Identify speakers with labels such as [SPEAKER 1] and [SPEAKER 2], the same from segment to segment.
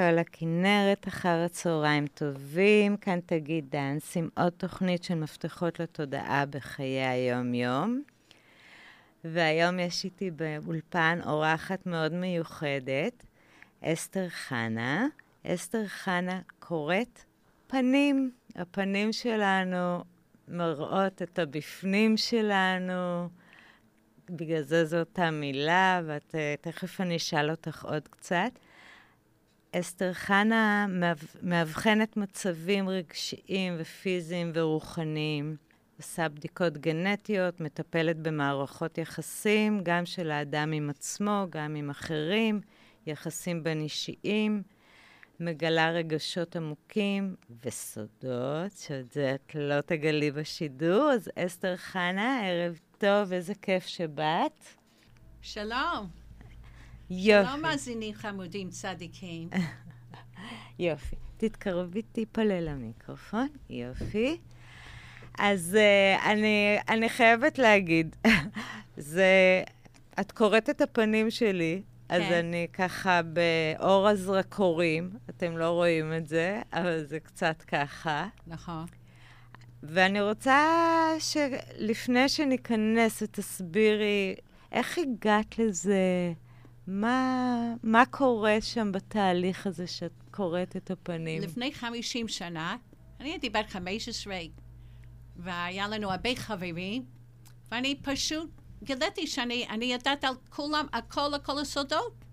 [SPEAKER 1] על הכנרת, אחר הצהריים טובים. כאן תגיד דאנס עם עוד תוכנית של מפתחות לתודעה בחיי היום-יום. והיום יש איתי באולפן אורחת מאוד מיוחדת, אסתר חנה. אסתר חנה קוראת פנים. הפנים שלנו מראות את הבפנים שלנו, בגלל זה זו אותה מילה, ואת תכף אני אשאל אותך עוד קצת. אסתר חנה מאבחנת מצבים רגשיים ופיזיים ורוחניים, עושה בדיקות גנטיות, מטפלת במערכות יחסים, גם של האדם עם עצמו, גם עם אחרים, יחסים בין אישיים, מגלה רגשות עמוקים וסודות, שאת זה את לא תגלי בשידור. אז אסתר חנה, ערב טוב, איזה כיף שבאת.
[SPEAKER 2] שלום.
[SPEAKER 1] יופי.
[SPEAKER 2] שלום מאזינים חמודים צדיקים.
[SPEAKER 1] יופי. תתקרבי טיפה למיקרופון, יופי. אז uh, אני, אני חייבת להגיד, זה, את קוראת את הפנים שלי, אז
[SPEAKER 2] כן.
[SPEAKER 1] אני ככה באור הזרקורים, אתם לא רואים את זה, אבל זה קצת ככה.
[SPEAKER 2] נכון.
[SPEAKER 1] ואני רוצה שלפני שניכנס ותסבירי, איך הגעת לזה? מה, מה קורה שם בתהליך הזה שאת קוראת את הפנים?
[SPEAKER 2] לפני 50 שנה, אני הייתי בת 15, והיה לנו הרבה חברים, ואני פשוט גיליתי שאני אני יודעת על כולם, הכל, הכל הסודות.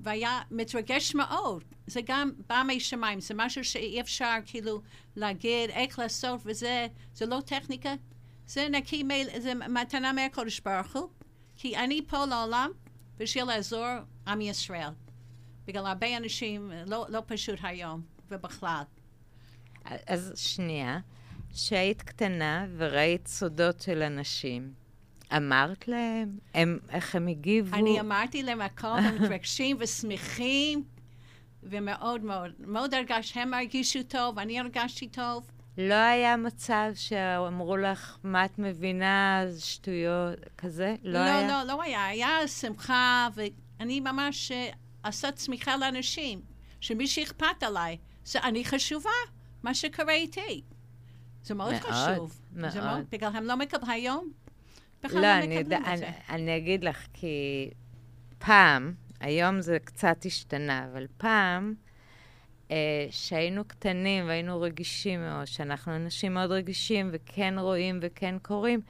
[SPEAKER 2] והיה מתרגש מאוד. זה גם בא משמיים, זה משהו שאי אפשר כאילו להגיד איך לעשות, וזה זה לא טכניקה, זה נקי, זה מתנה מהקודש ברוך הוא, כי אני פה לעולם בשביל לעזור עם ישראל. בגלל הרבה אנשים לא, לא פשוט היום ובכלל.
[SPEAKER 1] אז שנייה, כשהיית קטנה וראית סודות של אנשים, אמרת להם? הם, איך הם הגיבו?
[SPEAKER 2] אני אמרתי להם הכל, הם מתרגשים ושמחים, ומאוד מאוד, מאוד הרגש, הם הרגישו טוב, אני הרגשתי טוב.
[SPEAKER 1] לא היה מצב שאמרו לך, מה את מבינה, שטויות, כזה? לא,
[SPEAKER 2] לא,
[SPEAKER 1] היה?
[SPEAKER 2] לא, לא היה. היה שמחה, ואני ממש אה, עושה צמיחה לאנשים, שמי שאכפת עליי, זה אני חשובה, מה שקורה איתי. זה מאוד
[SPEAKER 1] מאוד,
[SPEAKER 2] חשוב.
[SPEAKER 1] מאוד.
[SPEAKER 2] זה מאוד, בגלל הם לא מקבלים היום, בכלל
[SPEAKER 1] לא,
[SPEAKER 2] לא
[SPEAKER 1] אני, יודע-
[SPEAKER 2] מקבלים את זה.
[SPEAKER 1] אני, אני אגיד לך, כי פעם, היום זה קצת השתנה, אבל פעם, שהיינו קטנים והיינו רגישים מאוד, שאנחנו אנשים מאוד רגישים וכן רואים וכן קוראים,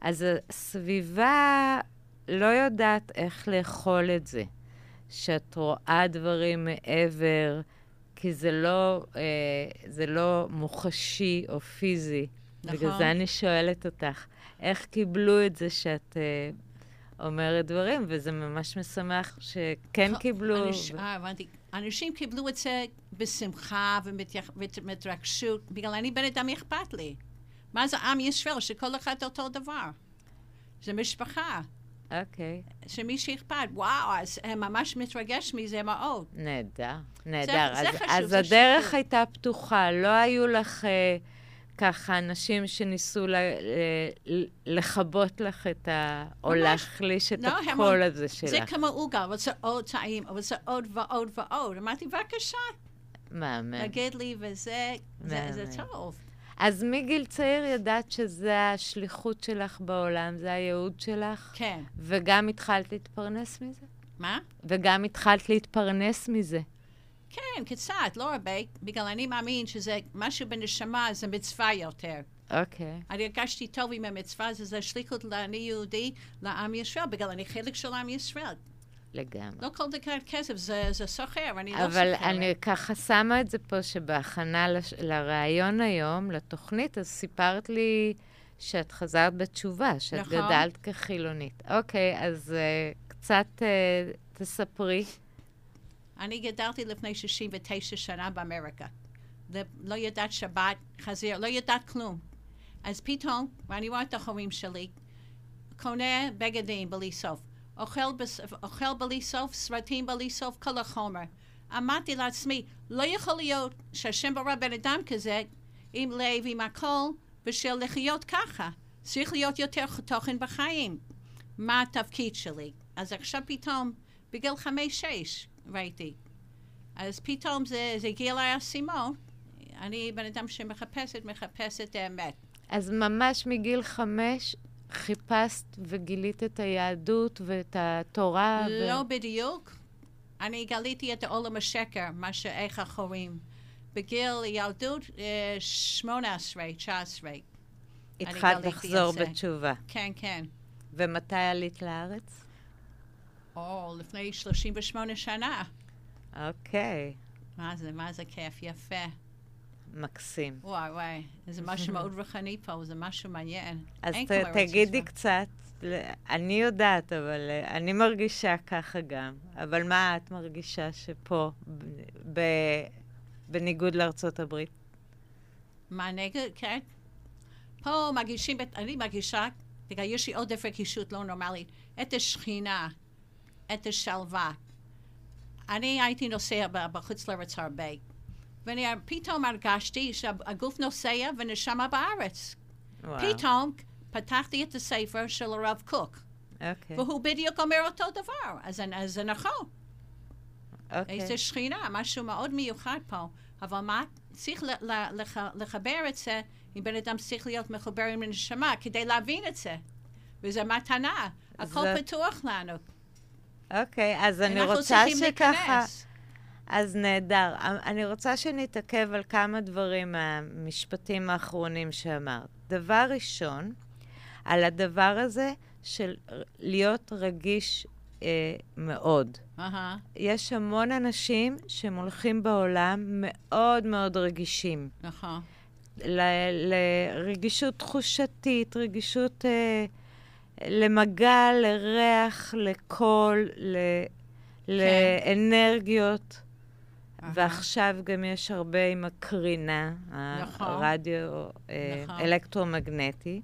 [SPEAKER 1] אז הסביבה לא יודעת איך לאכול את זה. שאת רואה דברים מעבר, כי זה לא, אה, זה לא מוחשי או פיזי.
[SPEAKER 2] נכון.
[SPEAKER 1] בגלל זה אני שואלת אותך, איך קיבלו את זה שאת אה, אומרת דברים, וזה ממש משמח שכן
[SPEAKER 2] ח-
[SPEAKER 1] קיבלו.
[SPEAKER 2] אנש-
[SPEAKER 1] ו-
[SPEAKER 2] אה, הבנתי. אנשים קיבלו את זה בשמחה ומהתרגשות, בגלל אני בן אדם אכפת לי. מה זה עם ישראל, שכל אחד אותו דבר? זה משפחה,
[SPEAKER 1] אוקיי,
[SPEAKER 2] שמי שאכפת, וואו, אז הם ממש מתרגש מזה מאוד.
[SPEAKER 1] נהדר, נהדר.
[SPEAKER 2] זה
[SPEAKER 1] אז,
[SPEAKER 2] חשוב,
[SPEAKER 1] אז
[SPEAKER 2] זה
[SPEAKER 1] הדרך
[SPEAKER 2] שיתוף.
[SPEAKER 1] הייתה פתוחה, לא היו לך אה, ככה אנשים שניסו ל, ל, לכבות לך את ה... או. להחליש את
[SPEAKER 2] לא,
[SPEAKER 1] הקול הזה שלך.
[SPEAKER 2] זה כמו עוגה, אבל זה עוד טעים, אבל זה עוד ועוד ועוד. אמרתי, בבקשה,
[SPEAKER 1] מהמם.
[SPEAKER 2] תגיד לי, וזה זה, זה
[SPEAKER 1] מהמם.
[SPEAKER 2] טוב.
[SPEAKER 1] אז מגיל צעיר ידעת שזה השליחות שלך בעולם, זה הייעוד שלך?
[SPEAKER 2] כן.
[SPEAKER 1] וגם התחלת להתפרנס מזה?
[SPEAKER 2] מה?
[SPEAKER 1] וגם התחלת להתפרנס מזה.
[SPEAKER 2] כן, קצת, לא הרבה, בגלל אני מאמין שזה משהו בנשמה, זה מצווה יותר.
[SPEAKER 1] אוקיי.
[SPEAKER 2] אני הרגשתי טוב עם המצווה, זה, זה שליחות לאני יהודי, לעם ישראל, בגלל אני חלק של עם ישראל.
[SPEAKER 1] לגמרי.
[SPEAKER 2] לא כל דקת כסף, זה, זה סוחר, אני לא
[SPEAKER 1] אבל
[SPEAKER 2] סוחרת.
[SPEAKER 1] אני ככה שמה את זה פה, שבהכנה לש... לראיון היום, לתוכנית, אז סיפרת לי שאת חזרת בתשובה, שאת
[SPEAKER 2] נכון.
[SPEAKER 1] גדלת כחילונית. אוקיי, אז uh, קצת uh, תספרי.
[SPEAKER 2] אני גדלתי לפני 69 שנה באמריקה. לא- ידעת שבת, חזיר, לא ידעת כלום. אז פתאום, ואני רואה את ההורים שלי, קונה בגדים בלי סוף, אוכל, בס... אוכל בלי סוף, סרטים בלי סוף, כל החומר. אמרתי לעצמי, לא יכול להיות שהשם ברא בן אדם כזה, עם לב, עם הכל, בשביל לחיות ככה. צריך להיות יותר תוכן בחיים. מה התפקיד שלי? אז עכשיו פתאום, בגיל חמש-שש, ראיתי. אז פתאום זה, זה הגיע אליי האסימון. אני בן אדם שמחפשת, מחפשת אמת.
[SPEAKER 1] אז ממש מגיל חמש חיפשת וגילית את היהדות ואת התורה?
[SPEAKER 2] לא ו... בדיוק. אני גיליתי את העולם השקר, מה שאיך החורים. בגיל ילדות, 18, 19.
[SPEAKER 1] התחלת לחזור בתשובה.
[SPEAKER 2] כן, כן.
[SPEAKER 1] ומתי עלית לארץ?
[SPEAKER 2] או, לפני 38 שנה.
[SPEAKER 1] אוקיי.
[SPEAKER 2] מה זה, מה זה כיף, יפה.
[SPEAKER 1] מקסים.
[SPEAKER 2] וואי וואי, זה משהו מאוד רוחני פה, זה משהו מעניין.
[SPEAKER 1] אז ת, תגידי קצת, אני יודעת, אבל uh, אני מרגישה ככה גם. אבל מה את מרגישה שפה, ב, בניגוד לארצות הברית?
[SPEAKER 2] מה נגד? כן. פה מרגישים, אני מרגישה, בגלל יש לי עודף רגישות לא נורמלית, את השכינה, את השלווה. אני הייתי נוסע בחוץ לארץ הרבה. ואני פתאום הרגשתי שהגוף נוסע ונשמה בארץ. וואו. פתאום פתחתי את הספר של הרב קוק.
[SPEAKER 1] אוקיי.
[SPEAKER 2] והוא בדיוק אומר אותו דבר, אז, אז זה נכון.
[SPEAKER 1] אוקיי.
[SPEAKER 2] איזה שכינה, משהו מאוד מיוחד פה. אבל מה, צריך לח, לחבר את זה, אם בן אדם צריך להיות מחובר עם הנשמה כדי להבין את זה. וזה מתנה, הכל זה... פתוח לנו.
[SPEAKER 1] אוקיי, אז אני רוצה שככה... להיכנס. אז נהדר. אני רוצה שנתעכב על כמה דברים מהמשפטים האחרונים שאמרת. דבר ראשון, על הדבר הזה של להיות רגיש אה, מאוד.
[SPEAKER 2] Uh-huh.
[SPEAKER 1] יש המון אנשים שהם הולכים בעולם מאוד מאוד רגישים.
[SPEAKER 2] נכון.
[SPEAKER 1] ל- לרגישות תחושתית, רגישות אה, למגע, לריח, לקול, ל- כן. לאנרגיות. ועכשיו גם יש הרבה עם הקרינה, נכון. הרדיו אה, נכון. אלקטרומגנטי.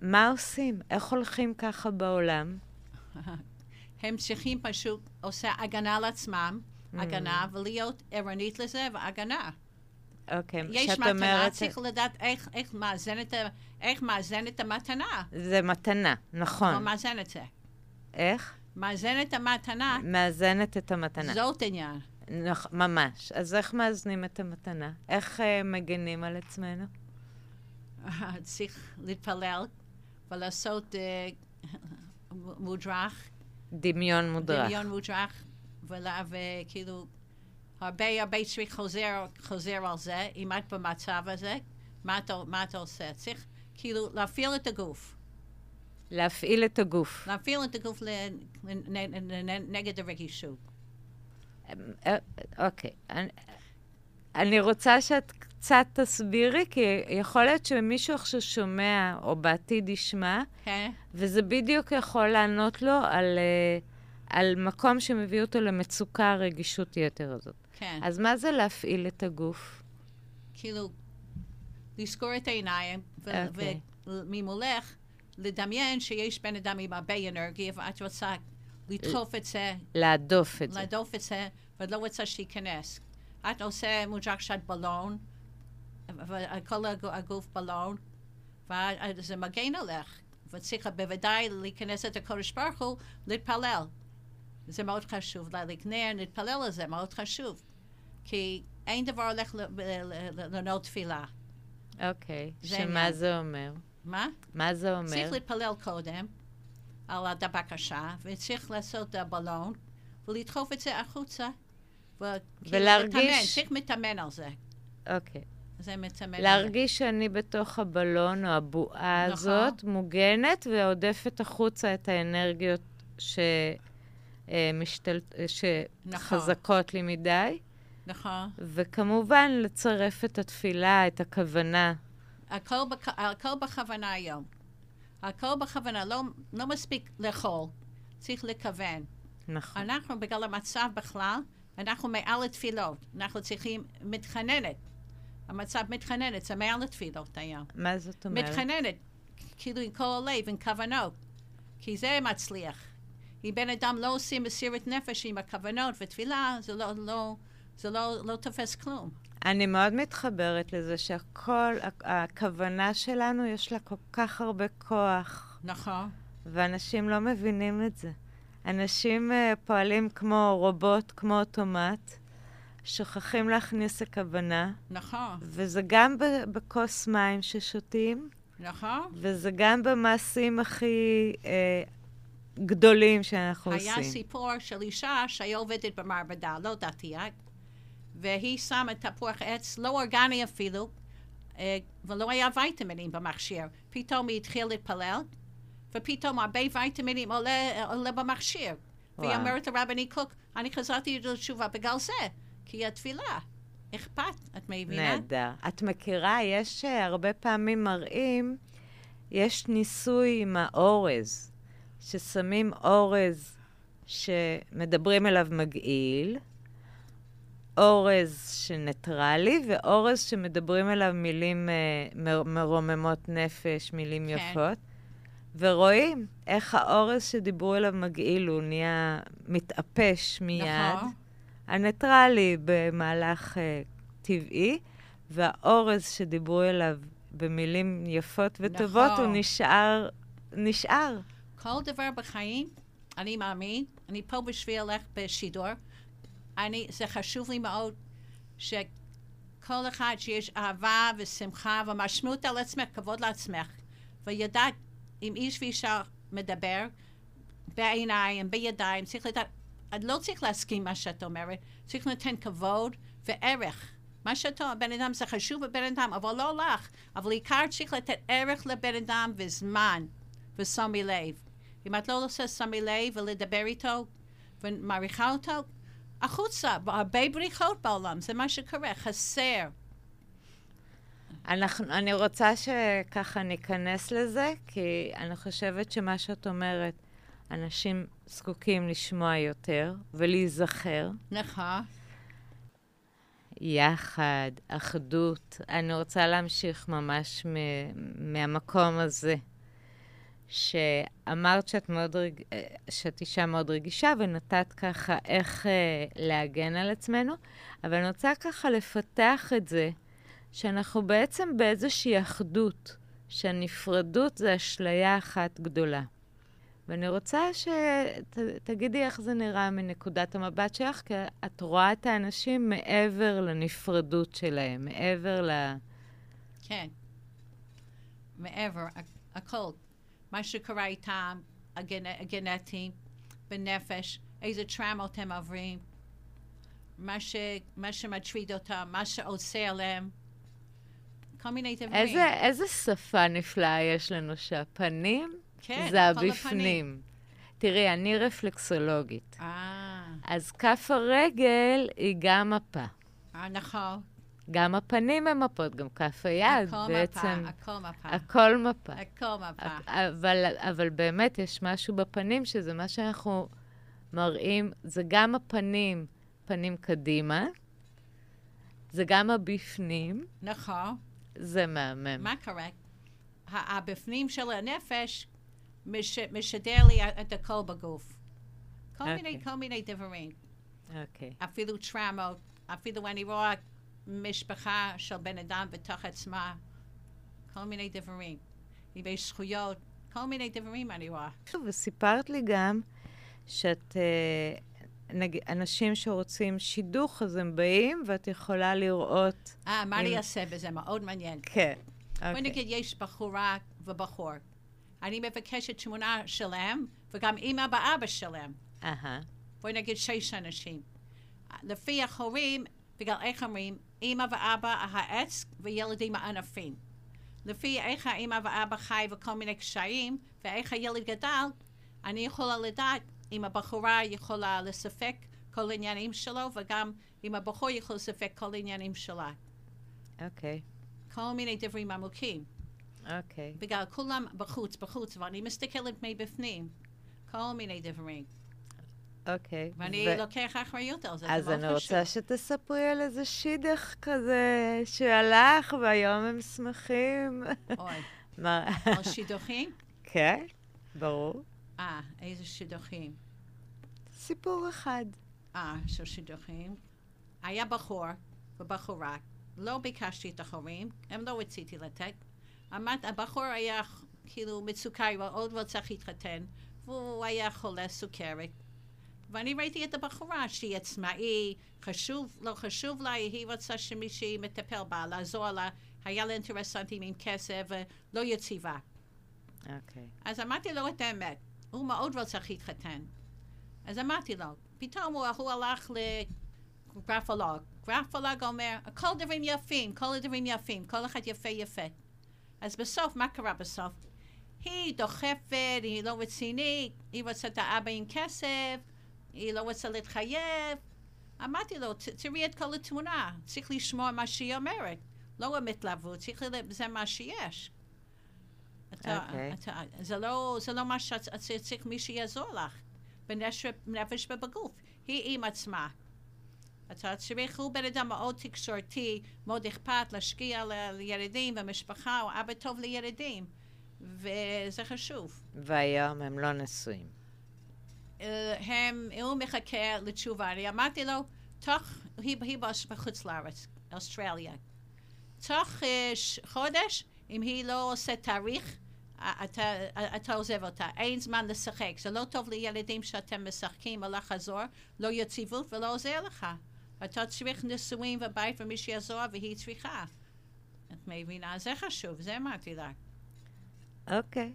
[SPEAKER 1] מה עושים? איך הולכים ככה בעולם?
[SPEAKER 2] הם צריכים פשוט עושה הגנה על עצמם, mm. הגנה, ולהיות ערנית לזה, והגנה.
[SPEAKER 1] אוקיי,
[SPEAKER 2] okay, יש מתנה, אומרת... צריך לדעת איך, איך, מאזן את, איך מאזן את המתנה.
[SPEAKER 1] זה מתנה, נכון.
[SPEAKER 2] או מאזן את זה.
[SPEAKER 1] איך?
[SPEAKER 2] מאזן את המתנה.
[SPEAKER 1] מאזנת את המתנה.
[SPEAKER 2] זאת עניין.
[SPEAKER 1] נכ... ממש. אז איך מאזנים את המתנה? איך uh, מגנים על עצמנו?
[SPEAKER 2] צריך להתפלל ולעשות uh, מודרך.
[SPEAKER 1] דמיון מודרך.
[SPEAKER 2] דמיון מודרך, וכאילו, הרבה הרבה צריך חוזר, חוזר על זה, אם את במצב הזה, מה אתה, מה אתה עושה? צריך כאילו להפעיל את הגוף.
[SPEAKER 1] להפעיל את הגוף.
[SPEAKER 2] להפעיל את הגוף נגד הרגישות.
[SPEAKER 1] אה, אוקיי. אני, אני רוצה שאת קצת תסבירי, כי יכול להיות שמישהו עכשיו שומע, או בעתיד ישמע,
[SPEAKER 2] okay. כן.
[SPEAKER 1] וזה בדיוק יכול לענות לו על, אה, על מקום שמביא אותו למצוקה הרגישות יתר הזאת.
[SPEAKER 2] כן.
[SPEAKER 1] אז מה זה להפעיל את הגוף?
[SPEAKER 2] כאילו, לזכור את העיניים, okay. אוקיי. וממולך, לדמיין שיש בן אדם עם הרבה אנרגיה, ואת רוצה לדחוף את זה.
[SPEAKER 1] להדוף את
[SPEAKER 2] זה. להדוף את זה, ואת לא רוצה שייכנס. את עושה מוג'קשת בלון, וכל הגוף בלון, וזה מגן עליך. וצריך בוודאי להיכנס את הקודש ברוך הוא, להתפלל. זה מאוד חשוב, להתפלל על זה, מאוד חשוב. כי אין דבר הולך לנעול תפילה.
[SPEAKER 1] אוקיי, שמה זה אומר?
[SPEAKER 2] מה?
[SPEAKER 1] מה זה אומר?
[SPEAKER 2] צריך להתפלל קודם. על הבקשה, וצריך לעשות בלון, ולדחוף את זה החוצה.
[SPEAKER 1] ולהרגיש...
[SPEAKER 2] צריך מתאמן על זה.
[SPEAKER 1] אוקיי.
[SPEAKER 2] זה מתאמן
[SPEAKER 1] להרגיש שאני בתוך הבלון או הבועה נכון. הזאת מוגנת ועודפת החוצה את האנרגיות שמשתל... שחזקות נכון. לי מדי.
[SPEAKER 2] נכון.
[SPEAKER 1] וכמובן, לצרף את התפילה, את הכוונה.
[SPEAKER 2] הכל, בכ... הכל בכוונה היום. הכל בכוונה, לא, לא מספיק לאכול, צריך לכוון.
[SPEAKER 1] נכון.
[SPEAKER 2] אנחנו, בגלל המצב בכלל, אנחנו מעל לתפילות. אנחנו צריכים, מתחננת. המצב מתחננת, זה מעל לתפילות היום.
[SPEAKER 1] מה זאת אומרת?
[SPEAKER 2] מתחננת, כאילו עם כל הלב, עם כוונות. כי זה מצליח. אם בן אדם לא עושה מסירת נפש עם הכוונות ותפילה, זה לא, לא, זה לא, לא תופס כלום.
[SPEAKER 1] אני מאוד מתחברת לזה שהכל, הכוונה שלנו, יש לה כל כך הרבה כוח.
[SPEAKER 2] נכון.
[SPEAKER 1] ואנשים לא מבינים את זה. אנשים uh, פועלים כמו רובוט, כמו אוטומט, שוכחים להכניס הכוונה,
[SPEAKER 2] נכון,
[SPEAKER 1] וזה גם בכוס מים ששותים,
[SPEAKER 2] נכון.
[SPEAKER 1] וזה גם במעשים הכי אה, גדולים שאנחנו
[SPEAKER 2] היה
[SPEAKER 1] עושים.
[SPEAKER 2] סיפור של אישה שהיא עובדת במעבדה, לא דתייה, והיא שמה תפוח עץ, לא אורגני אפילו, אה, ולא היה ויטמינים במכשיר. פתאום היא התחילה להתפלל, ופתאום הרבה ויטמינים עולה, עולה במכשיר. והיא
[SPEAKER 1] וואו.
[SPEAKER 2] אומרת לרבני קוק, אני חזרתי לתשובה בגלל זה, כי התפילה. אכפת, את מבינה?
[SPEAKER 1] נהדר. את מכירה, יש אה, הרבה פעמים מראים, יש ניסוי עם האורז, ששמים אורז שמדברים אליו מגעיל, אורז שניטרלי, ואורז שמדברים אליו מילים אה, מר- מרוממות נפש, מילים
[SPEAKER 2] כן.
[SPEAKER 1] יפות. ורואים איך האורז שדיברו אליו מגעיל, הוא נהיה מתאפש מיד.
[SPEAKER 2] נכון.
[SPEAKER 1] הניטרלי במהלך uh, טבעי, והאורז שדיברו אליו במילים יפות וטובות,
[SPEAKER 2] נכון.
[SPEAKER 1] הוא נשאר, נשאר.
[SPEAKER 2] כל דבר בחיים, אני מאמין, אני פה בשבילך בשידור. אני, זה חשוב לי מאוד שכל אחד שיש אהבה ושמחה ומשמעות על עצמך, כבוד לעצמך, וידעת אם איש ואישה מדבר בעיניים, בידיים, צריך לדעת, את לא צריך להסכים מה שאת אומרת, צריך לתת כבוד וערך. מה שאתה, בן אדם זה חשוב בבן אדם, אבל לא לך. אבל עיקר צריך לתת ערך לבן אדם וזמן, ושמי לב. אם את לא עושה שמי לב ולדבר איתו ומעריכה אותו, החוצה, הרבה בריחות בעולם, זה מה שקורה, חסר.
[SPEAKER 1] אנחנו, אני רוצה שככה ניכנס לזה, כי אני חושבת שמה שאת אומרת, אנשים זקוקים לשמוע יותר ולהיזכר.
[SPEAKER 2] נכון.
[SPEAKER 1] יחד, אחדות. אני רוצה להמשיך ממש מ- מהמקום הזה, שאמרת שאת, מאוד רג... אה, שאת אישה מאוד רגישה ונתת ככה איך אה, להגן על עצמנו, אבל אני רוצה ככה לפתח את זה, שאנחנו בעצם באיזושהי אחדות, שהנפרדות זה אשליה אחת גדולה. ואני רוצה שתגידי איך זה נראה מנקודת המבט שלך, כי את רואה את האנשים מעבר לנפרדות שלהם, מעבר ל...
[SPEAKER 2] כן. מעבר, הכל. מה שקורה איתם, הגנ... הגנטי, בנפש, איזה טראומות הם עוברים, מה, ש... מה שמטריד אותם, מה שעושה עליהם, כל מיני דברים.
[SPEAKER 1] איזה, איזה שפה נפלאה יש לנו שהפנים
[SPEAKER 2] כן,
[SPEAKER 1] זה
[SPEAKER 2] כל הפנים.
[SPEAKER 1] הבפנים. תראי, אני רפלקסולוגית,
[SPEAKER 2] אה,
[SPEAKER 1] אז כף הרגל היא גם מפה.
[SPEAKER 2] אה, נכון.
[SPEAKER 1] גם הפנים הם מפות, גם כף היד,
[SPEAKER 2] הכל
[SPEAKER 1] בעצם.
[SPEAKER 2] הכל מפה.
[SPEAKER 1] הכל מפה.
[SPEAKER 2] הכל מפה.
[SPEAKER 1] אבל, אבל באמת יש משהו בפנים, שזה מה שאנחנו מראים, זה גם הפנים, פנים קדימה, זה גם הבפנים,
[SPEAKER 2] נכון.
[SPEAKER 1] זה מהמם.
[SPEAKER 2] מה קורה? הבפנים של הנפש מש, משדר לי את הכל בגוף. כל מיני,
[SPEAKER 1] אוקיי.
[SPEAKER 2] כל מיני דברים.
[SPEAKER 1] אוקיי.
[SPEAKER 2] אפילו טראומות, אפילו אני רואה משפחה של בן אדם בתוך עצמה, כל מיני דברים. יש זכויות, כל מיני דברים אני רואה.
[SPEAKER 1] וסיפרת לי גם שאת, אה, נגיד, אנשים שרוצים שידוך, אז הם באים, ואת יכולה לראות...
[SPEAKER 2] אה, מה
[SPEAKER 1] אם-
[SPEAKER 2] אני אעשה בזה? מאוד מעניין.
[SPEAKER 1] כן. אוקיי.
[SPEAKER 2] נגיד יש בחורה ובחור. אני מבקשת תמונה שלהם, וגם אימא ואבא שלהם.
[SPEAKER 1] אהה.
[SPEAKER 2] בואי נגיד שש אנשים. לפי ההורים, בגלל איך אומרים, אימא ואבא העץ וילדים הענפים. לפי איך האימא ואבא חי וכל מיני קשיים, ואיך הילד גדל, אני יכולה לדעת אם הבחורה יכולה לספק כל העניינים שלו, וגם אם הבחור יכול לספק כל העניינים שלה.
[SPEAKER 1] אוקיי.
[SPEAKER 2] כל מיני דברים עמוקים.
[SPEAKER 1] אוקיי.
[SPEAKER 2] בגלל כולם בחוץ, בחוץ, ואני מסתכלת מבפנים. כל מיני דברים.
[SPEAKER 1] אוקיי.
[SPEAKER 2] ואני
[SPEAKER 1] ו-
[SPEAKER 2] לוקח אחריות על זה,
[SPEAKER 1] אז
[SPEAKER 2] זה מאוד
[SPEAKER 1] אני
[SPEAKER 2] חשוב.
[SPEAKER 1] רוצה שתספרי על איזה שידך כזה שהלך, והיום הם שמחים.
[SPEAKER 2] אוי,
[SPEAKER 1] מה?
[SPEAKER 2] על שידוכים?
[SPEAKER 1] כן, ברור.
[SPEAKER 2] אה, איזה שידוכים?
[SPEAKER 1] סיפור אחד.
[SPEAKER 2] אה, של שידוכים. היה בחור ובחורה, לא ביקשתי את ההורים, הם לא רציתי לתת. עמד, הבחור היה כאילו מצוקה, הוא עוד לא צריך להתחתן, והוא היה חולה סוכרת. ואני ראיתי את הבחורה שהיא עצמאי, חשוב, לא חשוב לה, היא רוצה שמישהי מטפל בה, לעזור לה, היה לה אינטרסנטים עם כסף ולא יציבה.
[SPEAKER 1] אוקיי.
[SPEAKER 2] אז אמרתי לו את האמת, הוא מאוד רוצה להתחתן. אז אמרתי לו, פתאום הוא, הוא הלך לגרפולוג. גרפולוג אומר, הכל דברים יפים, כל הדברים יפים, כל אחד יפה יפה. אז בסוף, מה קרה בסוף? היא דוחפת, היא לא רצינית, היא רוצה את האבא עם כסף, היא לא רוצה להתחייב. אמרתי לו, "ת- תראי את כל התמונה, צריך לשמוע מה שהיא אומרת. לא המתלהבות, צריך לראות, זה מה שיש. אתה,
[SPEAKER 1] אוקיי.
[SPEAKER 2] אתה, זה, לא, זה לא מה שאת את צריך מי שיעזור לך. בנפש, נפש ובגוף. היא עם עצמה. אתה צריך, הוא בן אדם מאוד תקשורתי, מאוד אכפת, להשקיע לילדים ומשפחה, הוא אבא טוב לילדים. וזה חשוב.
[SPEAKER 1] והיום הם לא נשואים.
[SPEAKER 2] הם, הוא מחכה לתשובה. אני אמרתי לו, תוך, היא, היא בחוץ לארץ, אוסטרליה. תוך אה, חודש, אם היא לא עושה תאריך, אתה, אתה עוזב אותה. אין זמן לשחק. זה לא טוב לילדים שאתם משחקים או לחזור, לא יציבות ולא עוזר לך. אתה צריך נישואים ובית ומי שיעזור והיא צריכה. את מבינה? זה חשוב, זה אמרתי לה.
[SPEAKER 1] אוקיי.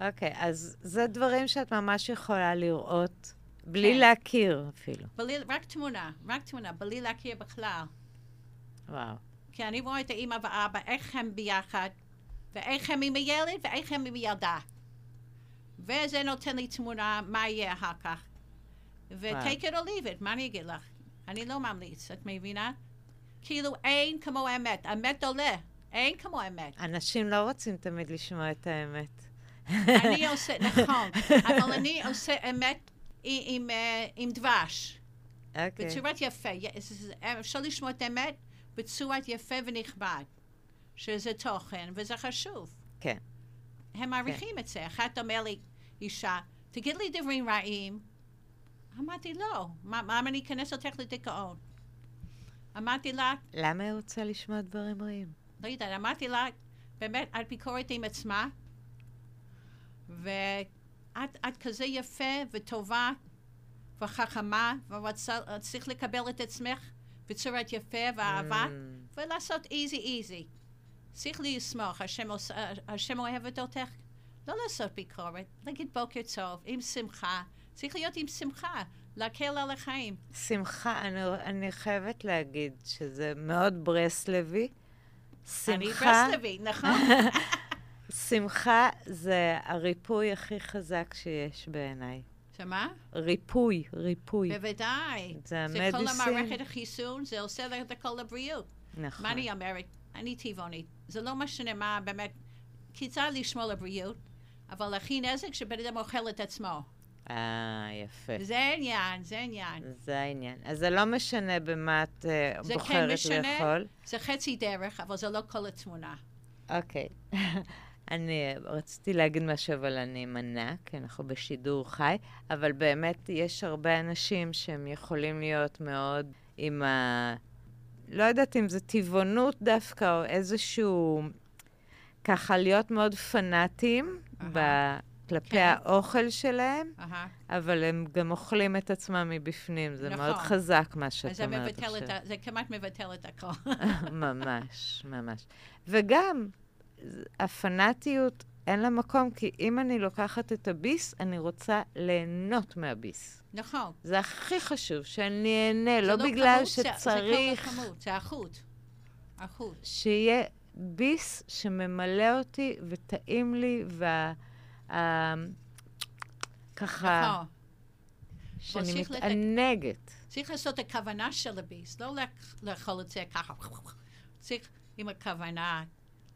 [SPEAKER 1] אוקיי, אז זה דברים שאת ממש יכולה לראות, בלי
[SPEAKER 2] כן.
[SPEAKER 1] להכיר אפילו.
[SPEAKER 2] בלי, רק תמונה, רק תמונה, בלי להכיר בכלל.
[SPEAKER 1] וואו.
[SPEAKER 2] כי אני רואה את האימא והאבא, איך הם ביחד, ואיך הם עם הילד, ואיך הם עם ילדה. וזה נותן לי תמונה מה יהיה אחר כך. ו-take it or leave it, מה אני אגיד לך? אני לא ממליץ, את מבינה? כאילו אין כמו האמת, האמת עולה, אין כמו האמת.
[SPEAKER 1] אנשים לא רוצים תמיד לשמוע את האמת.
[SPEAKER 2] אני עושה, נכון, אבל אני עושה אמת עם, עם, עם דבש.
[SPEAKER 1] אוקיי.
[SPEAKER 2] בצורת יפה. אפשר לשמוע את האמת בצורת יפה ונכבד, שזה תוכן, וזה חשוב.
[SPEAKER 1] כן.
[SPEAKER 2] הם מעריכים את זה. אחת אומר לי, אישה, תגיד לי דברים רעים. אמרתי, לא. מה, מה אם אני אכנס אותך לדיכאון? אמרתי לה,
[SPEAKER 1] למה היא רוצה לשמוע דברים רעים?
[SPEAKER 2] לא יודעת, אמרתי לה, באמת, את ביקורת עם עצמה, ואת את כזה יפה וטובה וחכמה, ורוצה, צריך לקבל את עצמך בצורת יפה ואהבה,
[SPEAKER 1] Mm,
[SPEAKER 2] ולעשות איזי איזי. צריך לשמוח, השם, השם אוהבת אותך. לא לעשות ביקורת, להגיד בוקר טוב, עם שמחה. צריך להיות עם שמחה, להקל על החיים.
[SPEAKER 1] שמחה, אני, אני חייבת להגיד שזה מאוד ברסלבי.
[SPEAKER 2] אני
[SPEAKER 1] שמחה,
[SPEAKER 2] ברסלבי, נכון?
[SPEAKER 1] שמחה זה הריפוי הכי חזק שיש בעיניי.
[SPEAKER 2] שמה?
[SPEAKER 1] ריפוי, ריפוי.
[SPEAKER 2] בוודאי.
[SPEAKER 1] זה
[SPEAKER 2] זה כל
[SPEAKER 1] המדיסין.
[SPEAKER 2] המערכת החיסון, זה עושה את כל הבריאות.
[SPEAKER 1] נכון.
[SPEAKER 2] מה אני אומרת? אני טבעונית. זה לא משנה מה באמת, כי צריך לשמור על הבריאות, אבל הכי נזק שבן אדם אוכל את עצמו.
[SPEAKER 1] אה, יפה.
[SPEAKER 2] זה העניין, זה העניין.
[SPEAKER 1] זה העניין. אז זה לא משנה במה את אה,
[SPEAKER 2] זה כן
[SPEAKER 1] בוחרת
[SPEAKER 2] משנה.
[SPEAKER 1] לאכול.
[SPEAKER 2] זה חצי דרך, אבל זה לא כל התמונה.
[SPEAKER 1] אוקיי. אני רציתי להגיד משהו, אבל אני אמנע, כי אנחנו בשידור חי, אבל באמת יש הרבה אנשים שהם יכולים להיות מאוד עם ה... לא יודעת אם זה טבעונות דווקא, או איזשהו... ככה להיות מאוד פנאטים ב... כלפי
[SPEAKER 2] כן.
[SPEAKER 1] האוכל שלהם,
[SPEAKER 2] אהה.
[SPEAKER 1] אבל הם גם אוכלים את עצמם מבפנים. זה מאוד
[SPEAKER 2] נכון.
[SPEAKER 1] חזק מה שאת אומרת עכשיו.
[SPEAKER 2] ה... זה כמעט מבטל את הכל.
[SPEAKER 1] ממש, ממש. וגם, הפנאטיות, אין לה מקום, כי אם אני לוקחת את הביס, אני רוצה ליהנות מהביס.
[SPEAKER 2] נכון.
[SPEAKER 1] זה הכי חשוב, שאני אהנה,
[SPEAKER 2] זה
[SPEAKER 1] לא בגלל
[SPEAKER 2] כמות,
[SPEAKER 1] שצריך
[SPEAKER 2] זה כל הכמות, זה החוט. החוט.
[SPEAKER 1] שיהיה ביס שממלא אותי וטעים לי, וה... ה- ככה,
[SPEAKER 2] נכון.
[SPEAKER 1] שאני מתענגת.
[SPEAKER 2] צריך לעשות את הכוונה של הביס, לא לאכ- לאכול את זה ככה. צריך עם הכוונה,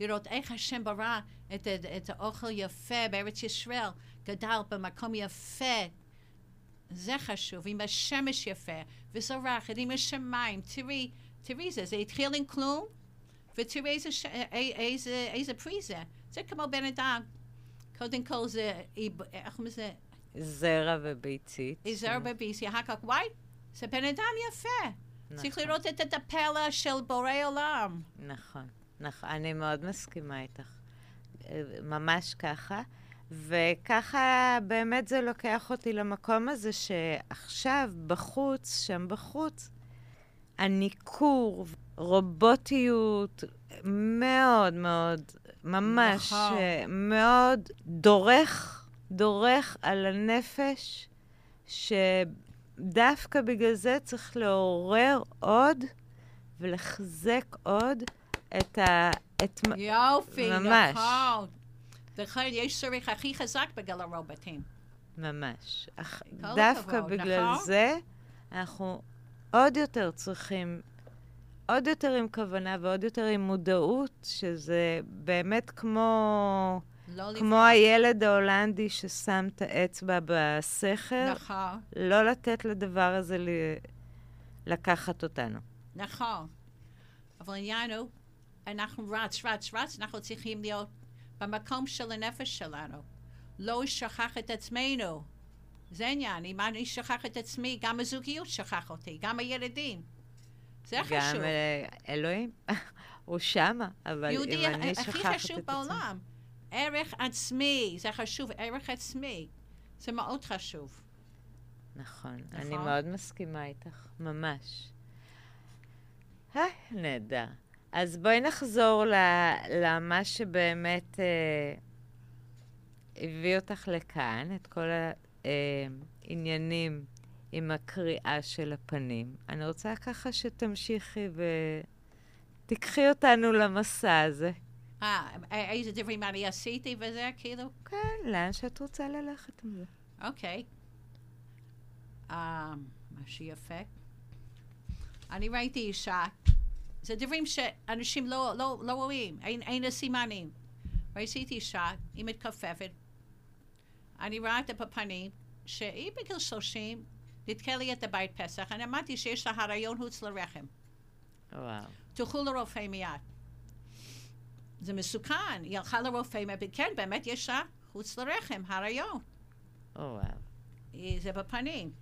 [SPEAKER 2] לראות איך השם ברא את, את, את האוכל יפה בארץ ישראל, גדל במקום יפה. זה חשוב, עם השמש יפה, וזורחת, עם השמיים. תראי, תראי זה, זה התחיל עם כלום, ותראי איזה, ש... א- איזה, איזה פרי זה. זה כמו בן אדם. קודם כל זה, איך קוראים לזה?
[SPEAKER 1] זרע וביצית.
[SPEAKER 2] זר בביסי, אחר כך וואי, זה בן אדם יפה. צריך
[SPEAKER 1] נכון.
[SPEAKER 2] לראות את הפלא של בורא עולם.
[SPEAKER 1] נכון. אני מאוד מסכימה איתך. אה, ממש ככה. וככה באמת זה לוקח אותי למקום הזה שעכשיו, בחוץ, שם בחוץ, הניכור, רובוטיות, מאוד מאוד, ממש
[SPEAKER 2] נכון.
[SPEAKER 1] מאוד דורך, דורך על הנפש, שדווקא בגלל זה צריך לעורר עוד ולחזק עוד את ה... את...
[SPEAKER 2] יופי,
[SPEAKER 1] ממש.
[SPEAKER 2] נכון. לכן יש צריך הכי חזק בגלל הרובוטים.
[SPEAKER 1] ממש. אך דווקא
[SPEAKER 2] הכבוד,
[SPEAKER 1] בגלל
[SPEAKER 2] נכון?
[SPEAKER 1] זה, אנחנו עוד יותר צריכים, עוד יותר עם כוונה ועוד יותר עם מודעות, שזה באמת כמו,
[SPEAKER 2] לא
[SPEAKER 1] כמו
[SPEAKER 2] לברוח.
[SPEAKER 1] הילד ההולנדי ששם את האצבע בסכר,
[SPEAKER 2] נכון,
[SPEAKER 1] לא לתת לדבר הזה ל... לקחת אותנו.
[SPEAKER 2] נכון. אבל העניין הוא, אנחנו רץ, רץ, רץ, אנחנו צריכים להיות במקום של הנפש שלנו. לא לשכח את עצמנו. זה עניין, אם אני שכח את עצמי, גם הזוגיות שכח אותי, גם הילדים. זה
[SPEAKER 1] גם
[SPEAKER 2] חשוב.
[SPEAKER 1] אה, אלוהים, הוא שמה, אבל אם אני
[SPEAKER 2] הכי
[SPEAKER 1] שכחת
[SPEAKER 2] חשוב
[SPEAKER 1] את עצמי...
[SPEAKER 2] בעולם. ערך עצמי, זה חשוב, ערך עצמי. זה מאוד חשוב.
[SPEAKER 1] נכון, אני
[SPEAKER 2] נכון?
[SPEAKER 1] מאוד מסכימה איתך, ממש. היי, נהדר. אז בואי נחזור ל- למה שבאמת אה, הביא אותך לכאן, את כל העניינים עם הקריאה של הפנים. אני רוצה ככה שתמשיכי ותיקחי אותנו למסע הזה.
[SPEAKER 2] אה, איזה דברים אני עשיתי וזה, כאילו?
[SPEAKER 1] כן, לאן שאת רוצה ללכת עם זה.
[SPEAKER 2] אוקיי. אה, מה שיפה. אני ראיתי אישה, זה דברים שאנשים לא, לא, לא רואים, אין, אין הסימנים. ראיתי אישה, היא מתכופפת. אני רואה את בפנים, שהיא בגיל 30, נתקע לי את הבית פסח, אני אמרתי שיש לה הריון חוץ לרחם.
[SPEAKER 1] וואו.
[SPEAKER 2] תלכו לרופא מיד. זה מסוכן, היא הלכה לרופא, כן, באמת יש לה חוץ לרחם, הריון.
[SPEAKER 1] וואו.
[SPEAKER 2] היא- זה בפנים.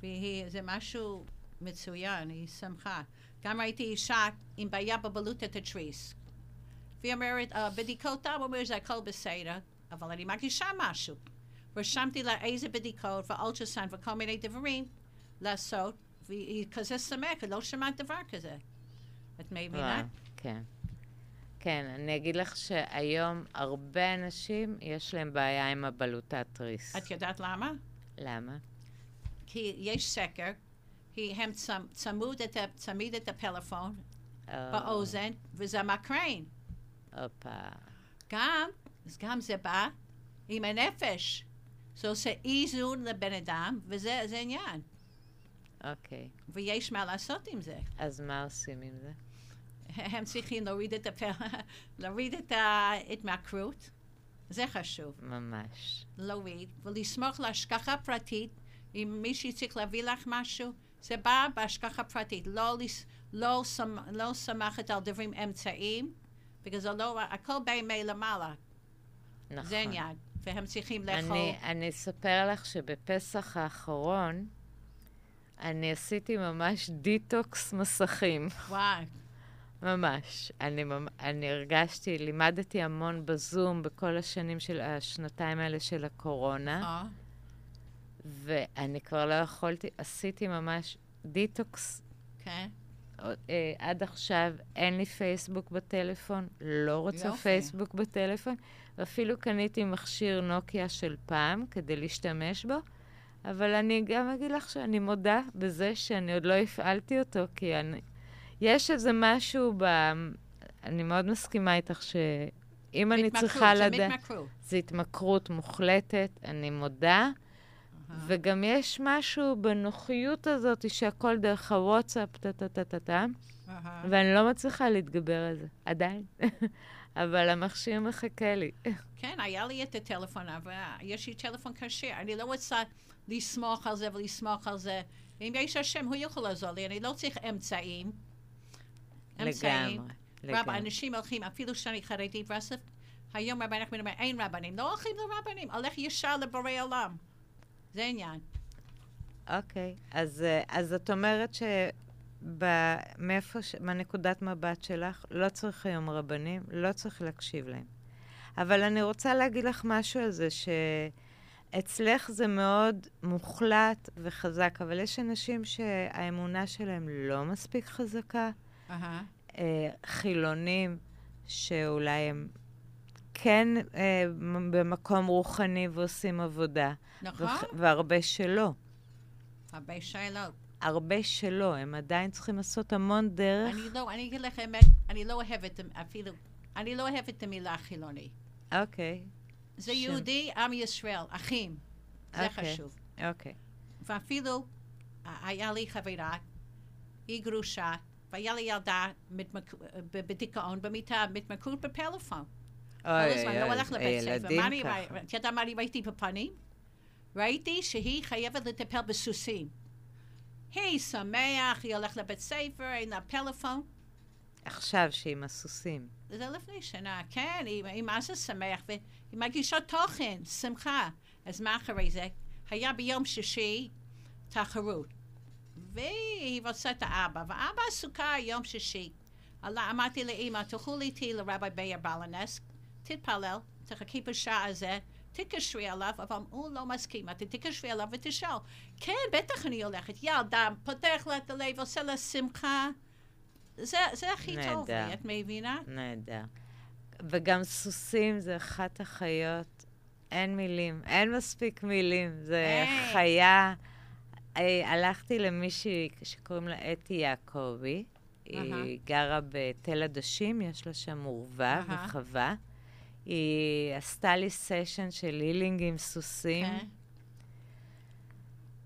[SPEAKER 2] והיא, זה משהו מצוין, היא שמחה. גם ראיתי אישה עם בעיה בבלוטת התריס. והיא אומרת, "אה, בדיקות דם, הוא אומר, זה הכל בסדר, אבל אני מרגישה משהו. רשמתי לה איזה בדיקות ואולטרסאונד וכל מיני דברים לעשות, והיא כזה שמחה, לא שמעת דבר כזה. את מבינה?
[SPEAKER 1] וואו, כן. כן, אני אגיד לך שהיום הרבה אנשים, יש להם בעיה עם הבלוטת תריס.
[SPEAKER 2] את יודעת למה?
[SPEAKER 1] למה?
[SPEAKER 2] כי יש סקר, הם צמ, צמוד את, צמיד את הפלאפון
[SPEAKER 1] אה,
[SPEAKER 2] באוזן, וזה מקרין.
[SPEAKER 1] הופה.
[SPEAKER 2] גם, אז גם זה בא עם הנפש. זה עושה איזון לבן אדם, וזה זה עניין.
[SPEAKER 1] אוקיי.
[SPEAKER 2] ויש מה לעשות עם זה.
[SPEAKER 1] אז מה עושים עם זה?
[SPEAKER 2] הם צריכים להוריד את הפל... להוריד את ההתמכרות. זה חשוב.
[SPEAKER 1] ממש.
[SPEAKER 2] להוריד, ולסמוך להשגחה פרטית. אם מישהי צריך להביא לך משהו, זה בא בהשגחה פרטית. לא. לא, שמ... לא סמכת על דברים אמצעיים, בגלל זה לא, הכל בא מלמעלה.
[SPEAKER 1] נכון.
[SPEAKER 2] זה עניין. והם צריכים לאכול.
[SPEAKER 1] אני, אני אספר לך שבפסח האחרון, אני עשיתי ממש דיטוקס מסכים.
[SPEAKER 2] וואי,
[SPEAKER 1] ממש. אני, אני הרגשתי, לימדתי המון בזום בכל השנים של, השנתיים האלה של הקורונה,
[SPEAKER 2] אה,
[SPEAKER 1] ואני כבר לא יכולתי, עשיתי ממש דיטוקס.
[SPEAKER 2] כן.
[SPEAKER 1] אה, עד עכשיו אין לי פייסבוק בטלפון, לא רוצה
[SPEAKER 2] יופי.
[SPEAKER 1] פייסבוק בטלפון, ואפילו קניתי מכשיר נוקיה של פעם כדי להשתמש בו, אבל אני גם אגיד לך שאני מודה בזה שאני עוד לא הפעלתי אותו, כי אני... יש איזה משהו ב... אני מאוד מסכימה איתך שאם אני
[SPEAKER 2] התמכרות,
[SPEAKER 1] צריכה
[SPEAKER 2] זה
[SPEAKER 1] לדעת...
[SPEAKER 2] מתמכרות.
[SPEAKER 1] זו התמכרות מוחלטת, אני מודה. וגם יש משהו בנוחיות הזאת שהכל דרך הוואטסאפ, טה-טה-טה-טה,
[SPEAKER 2] אהה.
[SPEAKER 1] ואני לא מצליחה להתגבר על זה, עדיין. אבל המכשיר מחכה לי.
[SPEAKER 2] כן, היה לי את הטלפון, אבל יש לי טלפון קשה. אני לא רוצה לסמוך על זה ולסמוך על זה. אם יש השם, הוא יכול לעזור לי. אני לא צריך אמצעים. אמצעים.
[SPEAKER 1] לגמרי,
[SPEAKER 2] רב. אנשים הולכים, אפילו שאני חרדית היום רבי נחמן אומר, אין רבנים. לא הולכים לרבנים, הולך ישר לבורא עולם. זה עניין.
[SPEAKER 1] אוקיי, אז, אה, אז את אומרת ש... מהנקודת מבט שלך, לא צריך היום רבנים, לא צריך להקשיב להם. אבל אני רוצה להגיד לך משהו על זה, שאצלך זה מאוד מוחלט וחזק, אבל יש אנשים שהאמונה שלהם לא מספיק חזקה. אה, חילונים, שאולי הם כן אה, במקום רוחני ועושים עבודה,
[SPEAKER 2] נכון?
[SPEAKER 1] והרבה שלא.
[SPEAKER 2] הרבה שאלות.
[SPEAKER 1] הרבה שלא, הם עדיין צריכים לעשות המון דרך.
[SPEAKER 2] אני לא, אני אגיד לך האמת, אני לא אוהבת אפילו, אני לא אוהבת את המילה חילוני.
[SPEAKER 1] אוקיי,
[SPEAKER 2] זה
[SPEAKER 1] שם.
[SPEAKER 2] יהודי, עם ישראל, אחים. זה
[SPEAKER 1] אוקיי.
[SPEAKER 2] חשוב.
[SPEAKER 1] אוקיי.
[SPEAKER 2] ואפילו, ה- היה לי חברה, היא גרושה, והיה לי ילדה מתמק- בדיכאון במיטה, מתמכרות בפלאפון. כל לא הלך לבית ספר. את יודעת מה אני ראיתי בפנים? ראיתי שהיא חייבת לטפל בסוסים. היא שמח, היא הולכת לבית ספר, אין לה פלאפון.
[SPEAKER 1] עכשיו שעם הסוסים.
[SPEAKER 2] זה לפני שנה, כן, היא, היא מה זה שמח, והיא מגישה תוכן, שמחה. אז מה אחרי זה? היה ביום שישי תחרות, והיא רוצה את האבא, ואבא עסוקה יום שישי. אמרתי לאמא, תלכו איתי לרבי מאיר בלנסק, תתפלל, תחכי בשעה הזה, תתקשרי אליו, אבל הוא לא מסכים, אתה תתקשרי אליו ותשאל. כן, בטח אני הולכת. ילדה, פותח לה את הלב, עושה לה שמחה. זה, זה הכי טוב
[SPEAKER 1] נהדר.
[SPEAKER 2] לי, את מבינה?
[SPEAKER 1] נהדר. וגם סוסים זה אחת החיות, אין מילים, אין מספיק מילים. זה
[SPEAKER 2] אין.
[SPEAKER 1] חיה... אה, הלכתי למישהי שקוראים לה אתי יעקבי. היא
[SPEAKER 2] אהה.
[SPEAKER 1] גרה בתל עדשים, יש לה שם עורבה
[SPEAKER 2] אהה.
[SPEAKER 1] וחווה. היא עשתה לי סשן של הילינג עם סוסים.
[SPEAKER 2] כן.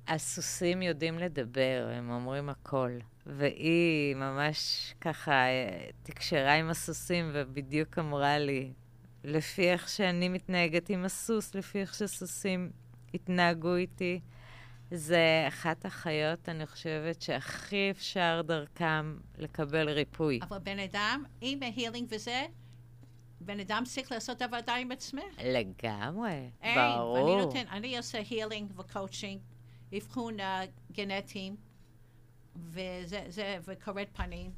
[SPEAKER 1] הסוסים יודעים לדבר, הם אומרים הכל. והיא ממש ככה אה, תקשרה עם הסוסים ובדיוק אמרה לי, לפי איך שאני מתנהגת עם הסוס, לפי איך שסוסים התנהגו איתי, זה אחת החיות, אני חושבת, שהכי אפשר דרכם לקבל ריפוי.
[SPEAKER 2] אבל בן אדם, עם ה healing וזה, בן אדם צריך לעשות עבודה עם עצמך.
[SPEAKER 1] לגמרי,
[SPEAKER 2] אין, ואני
[SPEAKER 1] ברור.
[SPEAKER 2] נותן, אני עושה healing ו coaching, אבחון אה, גנטיים, וזה, זה, וקוראת פנים,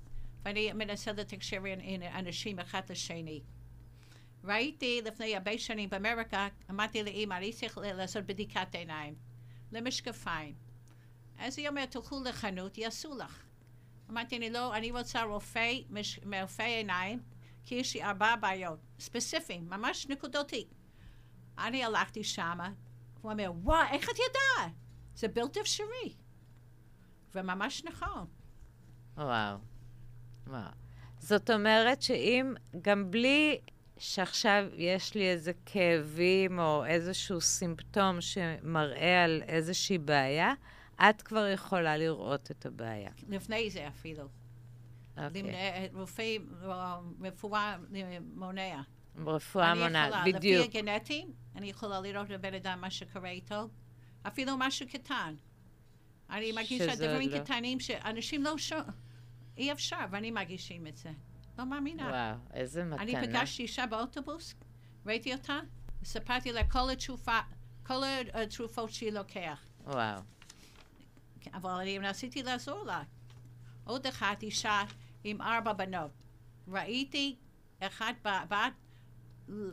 [SPEAKER 2] ואני מנסה לתקשר עם אנשים אחד לשני. ראיתי לפני הרבה שנים באמריקה, אמרתי לאמא, אני צריך לעשות בדיקת עיניים, למשקפיים. אז היא אומרת, תלכו לחנות, יעשו לך. אמרתי, אני לא, אני רוצה רופא, מש, רופא עיניים, כי יש לי ארבע בעיות, ספציפיים, ממש נקודתי. אני הלכתי שמה, הוא אומר, וואי, איך את יודעת? זה בלתי אפשרי. וממש נכון.
[SPEAKER 1] וואו. וואו. זאת אומרת שאם, גם בלי שעכשיו יש לי איזה כאבים או איזשהו סימפטום שמראה על איזושהי בעיה, את כבר יכולה לראות את הבעיה.
[SPEAKER 2] לפני זה אפילו.
[SPEAKER 1] אוקיי.
[SPEAKER 2] רופא, אה, רפואה אה, מונע.
[SPEAKER 1] רפואה
[SPEAKER 2] אני
[SPEAKER 1] מונעת, בדיוק.
[SPEAKER 2] לפי הגנטיים, אני יכולה לראות לבן אדם מה שקורה איתו, אפילו משהו קטן. אני מרגישה דברים
[SPEAKER 1] לא-
[SPEAKER 2] קטנים שאנשים לא ש... אי אפשר, ואני מרגישים את זה. לא מאמינה.
[SPEAKER 1] וואו, איזה מתנה.
[SPEAKER 2] אני פגשתי אישה באוטובוס, ראיתי אותה, סיפרתי לה כל התרופה, כל התרופות שהיא לוקח.
[SPEAKER 1] וואו.
[SPEAKER 2] אבל אני רציתי לעזור לה. עוד אחת אישה עם ארבע בנות. ראיתי אחת בת,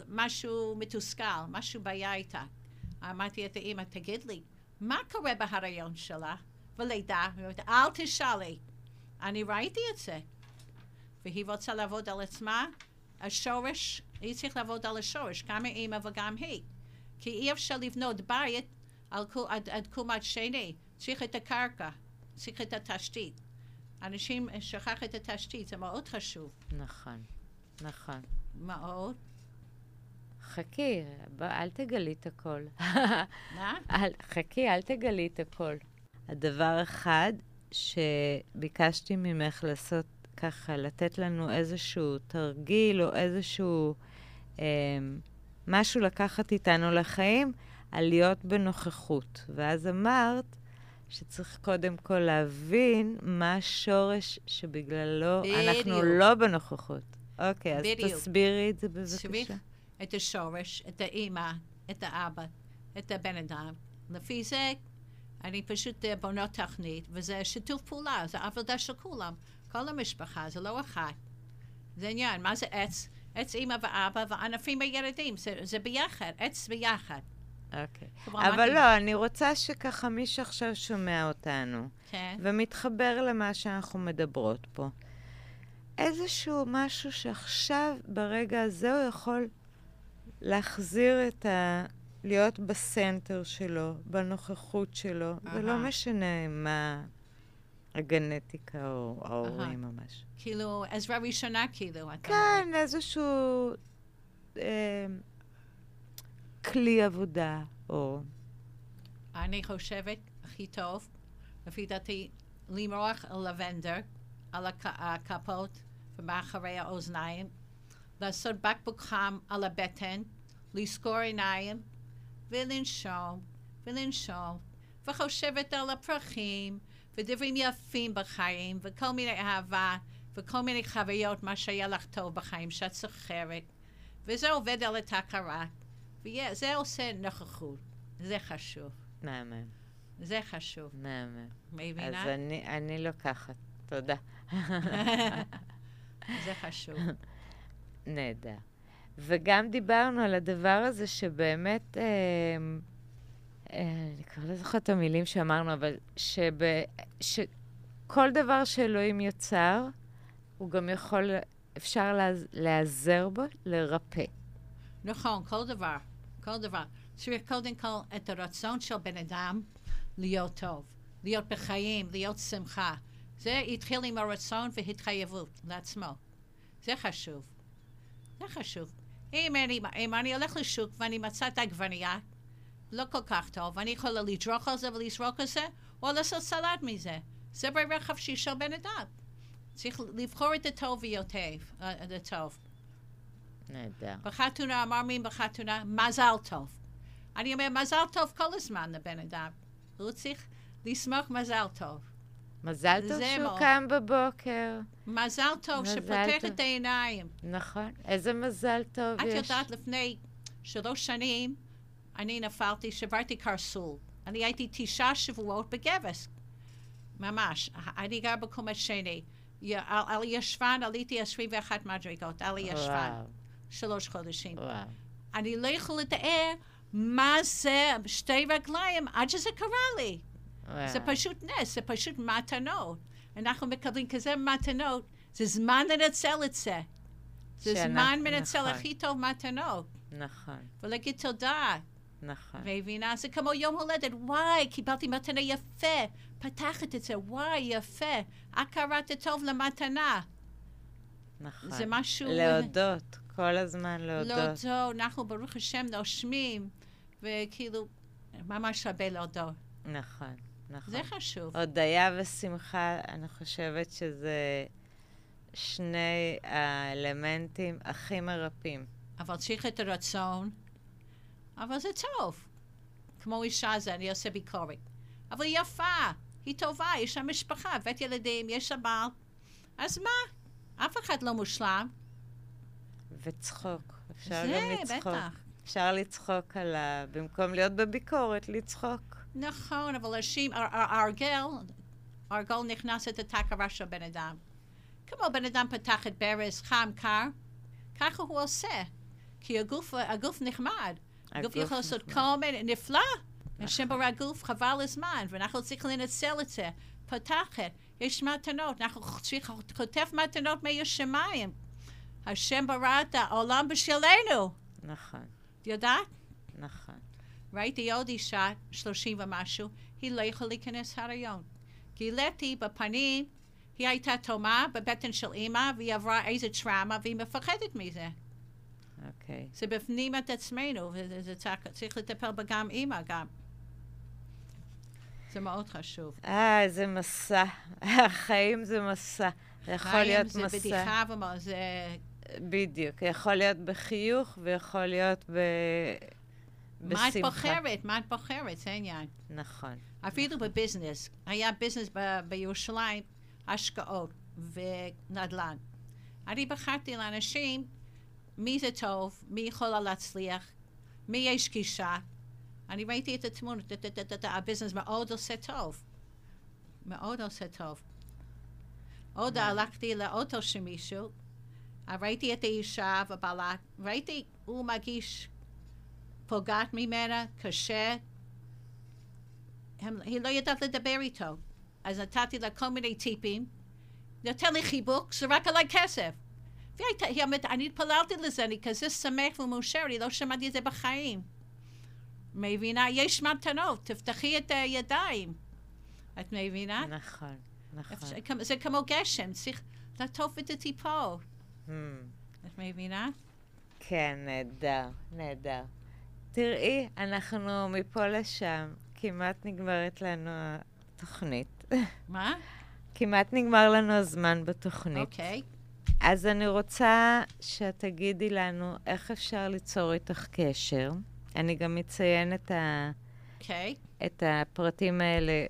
[SPEAKER 2] משהו מתוסכל, משהו בעיה איתה. אמרתי את האמא, תגיד לי, מה קורה בהריון שלה? ולידה, היא אומרת, אל תשאלי. אני ראיתי את זה. והיא רוצה לעבוד על עצמה, השורש, היא צריכה לעבוד על השורש, גם האמא וגם היא. כי אי אפשר לבנות בית על עד, עד קומת שני. צריך את הקרקע, צריך את התשתית. אנשים שכח את התשתית, זה מאוד חשוב.
[SPEAKER 1] נכון, נכון.
[SPEAKER 2] מאוד.
[SPEAKER 1] חכי, אל תגלי את הכל.
[SPEAKER 2] מה?
[SPEAKER 1] אל, חכי, אל תגלי את הכל. הדבר אחד שביקשתי ממך לעשות ככה, לתת לנו איזשהו תרגיל או איזשהו אה, משהו לקחת איתנו לחיים, על להיות בנוכחות. ואז אמרת שצריך קודם כל להבין מה השורש שבגללו אנחנו
[SPEAKER 2] בדיוק.
[SPEAKER 1] לא בנוכחות. אוקיי, אז
[SPEAKER 2] בדיוק.
[SPEAKER 1] תסבירי את זה בבקשה.
[SPEAKER 2] צריך את השורש, את האימא, את האבא, את הבן אדם. לפי זה, אני פשוט אה, בונה תכנית, וזה שיתוף פעולה, זה עבודה של כולם. כל המשפחה, זה לא אחת. זה עניין, מה זה עץ? עץ אימא ואבא וענפים הילדים, זה, זה ביחד, עץ ביחד.
[SPEAKER 1] אוקיי. אבל לא, אני רוצה שככה מי שעכשיו שומע אותנו,
[SPEAKER 2] כן.
[SPEAKER 1] ומתחבר למה שאנחנו מדברות פה, איזשהו משהו שעכשיו, ברגע הזה, הוא יכול להחזיר את ה... להיות בסנטר שלו, בנוכחות שלו, ולא
[SPEAKER 2] אהה.
[SPEAKER 1] משנה מה הגנטיקה או ההורים ממש.
[SPEAKER 2] כאילו, עזרה ראשונה, כאילו. את
[SPEAKER 1] כן, איזשהו אה, כלי עבודה, או...
[SPEAKER 2] אני חושבת, הכי טוב, לפי דעתי, למרוח לבנדר על הכ- הכפות ומאחורי האוזניים, לעשות בקבוק חם על הבטן, לסגור עיניים, ולנשום, ולנשום, וחושבת על הפרחים, ודברים יפים בחיים, וכל מיני אהבה, וכל מיני חוויות, מה שהיה לך טוב בחיים, שאת זוכרת, וזה עובד על התקרה, וזה עושה נוכחות, זה חשוב.
[SPEAKER 1] מהמם,
[SPEAKER 2] זה חשוב,
[SPEAKER 1] מהמם.
[SPEAKER 2] מבינה?
[SPEAKER 1] אז אני, אני לוקחת, תודה.
[SPEAKER 2] זה חשוב.
[SPEAKER 1] נהדר. וגם דיברנו על הדבר הזה שבאמת, אה, אה, אני כבר לא זוכרת את המילים שאמרנו, אבל שב, שכל דבר שאלוהים יצר, הוא גם יכול, אפשר להיעז- להיעזר בו, לרפא.
[SPEAKER 2] נכון, כל דבר, כל דבר. צריך קודם כל את הרצון של בן אדם להיות טוב, להיות בחיים, להיות שמחה. זה התחיל עם הרצון והתחייבות לעצמו. זה חשוב. זה חשוב. אם אני, אם אני הולך לשוק ואני מצא את העגבנייה, לא כל כך טוב, ואני יכולה לדרוך על זה ולזרוק על זה, או לעשות סלט מזה. זה חופשי של בן אדם. צריך לבחור את הטוב ויוטב, אה, את הטוב.
[SPEAKER 1] נהדר.
[SPEAKER 2] בחתונה, אמרנו בחתונה, מזל טוב. אני אומר, מזל טוב כל הזמן לבן אדם. הוא צריך לשמוח מזל טוב.
[SPEAKER 1] מזל טוב שהוא
[SPEAKER 2] מאוד.
[SPEAKER 1] קם בבוקר.
[SPEAKER 2] מזל טוב
[SPEAKER 1] מזל
[SPEAKER 2] שפותח
[SPEAKER 1] טוב.
[SPEAKER 2] את העיניים.
[SPEAKER 1] נכון. איזה מזל טוב
[SPEAKER 2] את
[SPEAKER 1] יש.
[SPEAKER 2] יודעת, לפני שלוש שנים אני נפלתי, שברתי קרסול. אני הייתי תשעה שבועות בגבס. ממש. אני גר בקומה שני. על, על ישבן עליתי 21 מדרגות, על ישבן.
[SPEAKER 1] וואו,
[SPEAKER 2] שלוש חודשים.
[SPEAKER 1] וואו.
[SPEAKER 2] אני לא יכולה לתאר מה זה שתי רגליים עד שזה קרה לי.
[SPEAKER 1] וואו.
[SPEAKER 2] זה פשוט נס, זה פשוט מתנות. אנחנו מקבלים כזה מתנות, זה זמן לנצל את זה. זה
[SPEAKER 1] שאנחנו-
[SPEAKER 2] זמן מנצל
[SPEAKER 1] נכון.
[SPEAKER 2] הכי טוב מתנות.
[SPEAKER 1] נכון,
[SPEAKER 2] ולהגיד תודה.
[SPEAKER 1] נכון.
[SPEAKER 2] מבינה? זה כמו יום הולדת, וואי, קיבלתי מתנה יפה. פתחת את זה, וואי, יפה. את קראת טוב למתנה.
[SPEAKER 1] נכון.
[SPEAKER 2] זה משהו-
[SPEAKER 1] להודות, כל הזמן
[SPEAKER 2] לא
[SPEAKER 1] להודות.
[SPEAKER 2] טוב, אנחנו ברוך השם נושמים, וכאילו, ממש הרבה להודות.
[SPEAKER 1] נכון, נכון.
[SPEAKER 2] זה חשוב.
[SPEAKER 1] הודיה ושמחה, אני חושבת שזה שני האלמנטים הכי מרפאים.
[SPEAKER 2] אבל צריך את הרצון, אבל זה טוב. כמו אישה זה, אני עושה ביקורת. אבל היא יפה, היא טובה, יש לה משפחה, בית ילדים, יש לה בעל. אז מה? אף אחד לא מושלם.
[SPEAKER 1] וצחוק, אפשר
[SPEAKER 2] זה,
[SPEAKER 1] גם לצחוק.
[SPEAKER 2] בטח.
[SPEAKER 1] אפשר לצחוק על ה... במקום להיות בביקורת, לצחוק.
[SPEAKER 2] נכון, אבל אנשים, הרגל, הרגל נכנס את התקרה של בן אדם. כמו בן אדם פתח את ברז חם, קר, ככה הוא עושה. כי הגוף, הגוף נחמד. הגוף יכול לעשות. כל מיני, נפלא. השם ברא הגוף, חבל הזמן, ואנחנו צריכים לנצל את זה. פתחת, יש מתנות, אנחנו צריכים, חוטף מתנות מהשמיים. השם ברא את העולם בשבילנו.
[SPEAKER 1] נכון,
[SPEAKER 2] את יודעת?
[SPEAKER 1] נכון.
[SPEAKER 2] ראיתי עוד אישה, שלושים ומשהו, היא לא יכולה להיכנס הריון. גיליתי בפנים, היא הייתה תומה בבטן של אימא, והיא עברה איזה טראומה, והיא מפחדת מזה.
[SPEAKER 1] אוקיי.
[SPEAKER 2] זה בפנים את עצמנו, וזה צריך, צריך לטפל בה גם אימא גם. זה מאוד חשוב.
[SPEAKER 1] אה, איזה מסע. החיים זה מסע. זה יכול
[SPEAKER 2] חיים
[SPEAKER 1] להיות
[SPEAKER 2] זה
[SPEAKER 1] מסע.
[SPEAKER 2] בדיחה ומה זה...
[SPEAKER 1] בדיוק. יכול להיות בחיוך ויכול להיות ב...
[SPEAKER 2] מה את
[SPEAKER 1] בשמחה.
[SPEAKER 2] בוחרת? מה את בוחרת? זה העניין.
[SPEAKER 1] נכון.
[SPEAKER 2] אפילו בביזנס. היה ביזנס ב- בירושלים, השקעות ונדל"ן. אני בחרתי לאנשים מי זה טוב, מי יכולה להצליח, מי יש גישה. אני ראיתי את התמונות, הביזנס מאוד עושה טוב. מאוד עושה טוב. עוד
[SPEAKER 1] מה?
[SPEAKER 2] הלכתי לאוטו של מישהו, ראיתי את האישה ובעלה, ראיתי, הוא מרגיש פוגעת ממנה, קשה. הם, היא לא יודעת לדבר איתו. אז נתתי לה כל מיני טיפים. נותן לי חיבוק, זרק עליי כסף. והייתה, היא אומרת, אני התפללתי לזה, אני כזה שמח ומאושר, אני לא שמעתי את זה בחיים. מבינה? יש מתנות, תפתחי את הידיים. את מבינה?
[SPEAKER 1] נכון, נכון.
[SPEAKER 2] זה כמו גשם, צריך לעטוף את זה טיפות.
[SPEAKER 1] Hmm.
[SPEAKER 2] את מבינה?
[SPEAKER 1] כן, נהדר, נהדר. תראי, אנחנו מפה לשם, כמעט נגמרת לנו התוכנית.
[SPEAKER 2] מה?
[SPEAKER 1] כמעט נגמר לנו הזמן בתוכנית.
[SPEAKER 2] אוקיי.
[SPEAKER 1] אז אני רוצה שאת תגידי לנו איך אפשר ליצור איתך קשר. אני גם אציין את, ה,
[SPEAKER 2] אוקיי.
[SPEAKER 1] את הפרטים האלה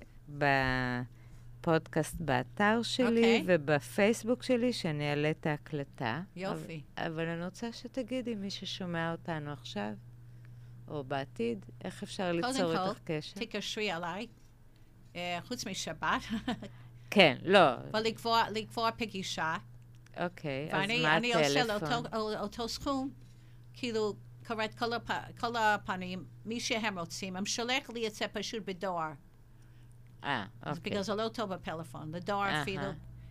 [SPEAKER 1] בפודקאסט באתר שלי
[SPEAKER 2] אוקיי.
[SPEAKER 1] ובפייסבוק שלי, שאני אעלה את ההקלטה.
[SPEAKER 2] יופי.
[SPEAKER 1] אבל, אבל אני רוצה שתגידי, מי ששומע אותנו עכשיו, או בעתיד, איך אפשר ליצור
[SPEAKER 2] כל,
[SPEAKER 1] איתך קשר?
[SPEAKER 2] תתקשרי עליי, אה, חוץ משבת,
[SPEAKER 1] כן, לא,
[SPEAKER 2] אבל לקבוע, לקבוע פגישה,
[SPEAKER 1] אוקיי, אז
[SPEAKER 2] ואני
[SPEAKER 1] מה
[SPEAKER 2] אני עושה
[SPEAKER 1] הטלפון?
[SPEAKER 2] לאותו אותו סכום, כאילו, קוראת כל, הפ, כל הפנים, מי שהם רוצים, הם שולח לי את זה פשוט בדואר.
[SPEAKER 1] אה, אוקיי.
[SPEAKER 2] בגלל זה לא טוב בפלאפון, לדואר אפילו.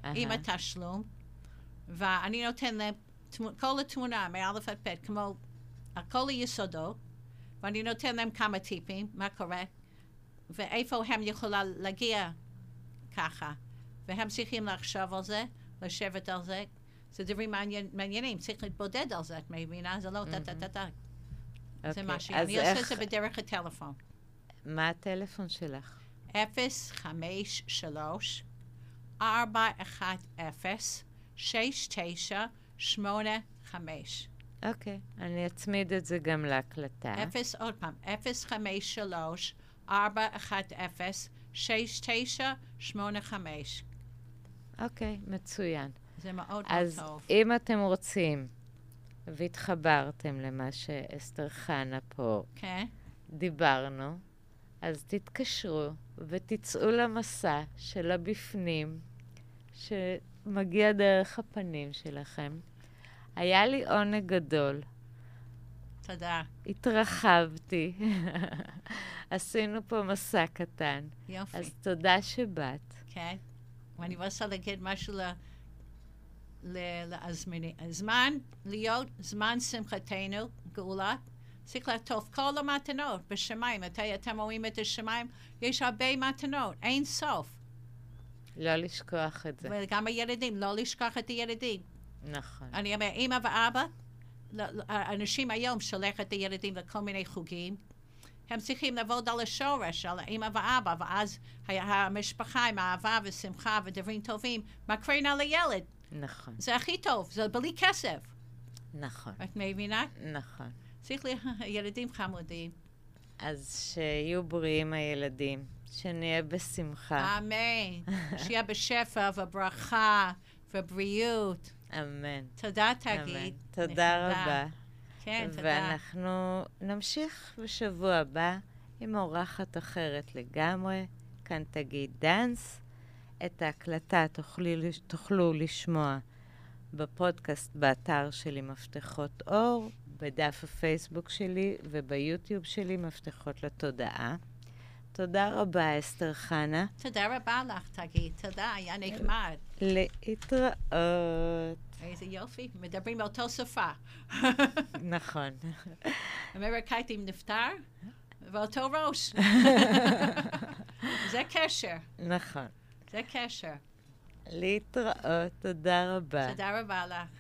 [SPEAKER 2] עם התשלום, ואני נותן להם כל התמונה, מאלף עד ב', כמו כל היסודות, ואני נותן להם כמה טיפים, מה קורה, ואיפה הם יכולה להגיע ככה, והם צריכים לחשוב על זה, לשבת על זה, זה דברים מעניין, מעניינים, צריך להתבודד על זה, את מבינה? זה לא טה-טה-טה-טה, זה
[SPEAKER 1] אוקיי,
[SPEAKER 2] משהו,
[SPEAKER 1] אז
[SPEAKER 2] אני עושה את זה בדרך הטלפון.
[SPEAKER 1] מה הטלפון שלך?
[SPEAKER 2] 053 410 6985
[SPEAKER 1] אוקיי, אני אצמיד את זה גם להקלטה.
[SPEAKER 2] אפס, עוד פעם, 053 410 6985
[SPEAKER 1] אוקיי, מצוין.
[SPEAKER 2] זה מאוד
[SPEAKER 1] אז
[SPEAKER 2] טוב.
[SPEAKER 1] אם אתם רוצים, והתחברתם למה שאסתר חנה פה
[SPEAKER 2] כן?
[SPEAKER 1] דיברנו, אז תתקשרו ותצאו למסע של הבפנים, שמגיע דרך הפנים שלכם. היה לי עונג גדול,
[SPEAKER 2] תודה.
[SPEAKER 1] התרחבתי, עשינו פה מסע קטן,
[SPEAKER 2] יופי.
[SPEAKER 1] אז תודה שבאת.
[SPEAKER 2] כן? ואני רוצה להגיד משהו ל... ל- להזמיני. הזמן להיות זמן שמחתנו, גאולה, צריך לעטוף כל המתנות בשמיים. מתי אתם רואים את השמיים? יש הרבה מתנות, אין סוף.
[SPEAKER 1] לא לשכוח את זה.
[SPEAKER 2] וגם הילדים, לא לשכוח את הילדים.
[SPEAKER 1] נכון.
[SPEAKER 2] אני אומר, אמא ואבא, ל- ל- האנשים היום שולח את הילדים לכל מיני חוגים. הם צריכים לעבוד על השורש, על אמא ואבא, ואז המשפחה עם אהבה ושמחה ודברים טובים מקרין על הילד.
[SPEAKER 1] נכון,
[SPEAKER 2] זה הכי טוב, זה בלי כסף.
[SPEAKER 1] נכון,
[SPEAKER 2] את מבינה?
[SPEAKER 1] נכון.
[SPEAKER 2] צריך לי ילדים חמודים.
[SPEAKER 1] אז שיהיו בריאים הילדים, שנהיה בשמחה.
[SPEAKER 2] אמן. שיהיה בשפע וברכה ובריאות.
[SPEAKER 1] אמן.
[SPEAKER 2] תודה,
[SPEAKER 1] אמן.
[SPEAKER 2] תגיד.
[SPEAKER 1] תודה
[SPEAKER 2] נכבדה.
[SPEAKER 1] רבה.
[SPEAKER 2] כן, תודה.
[SPEAKER 1] ואנחנו נמשיך בשבוע הבא עם אורחת אחרת לגמרי. כאן תגיד דאנס. את ההקלטה תוכלי, תוכלו לשמוע בפודקאסט באתר שלי מפתחות אור, בדף הפייסבוק שלי וביוטיוב שלי מפתחות לתודעה. תודה רבה, אסתר חנה.
[SPEAKER 2] תודה רבה לך, תגיד. תודה, היה נחמד.
[SPEAKER 1] להתראות.
[SPEAKER 2] איזה יופי, מדברים באותו שפה.
[SPEAKER 1] נכון.
[SPEAKER 2] אמריקאית עם נפטר, ואותו ראש. זה קשר,
[SPEAKER 1] נכון.
[SPEAKER 2] זה קשר.
[SPEAKER 1] להתראות, תודה רבה.
[SPEAKER 2] תודה רבה לך.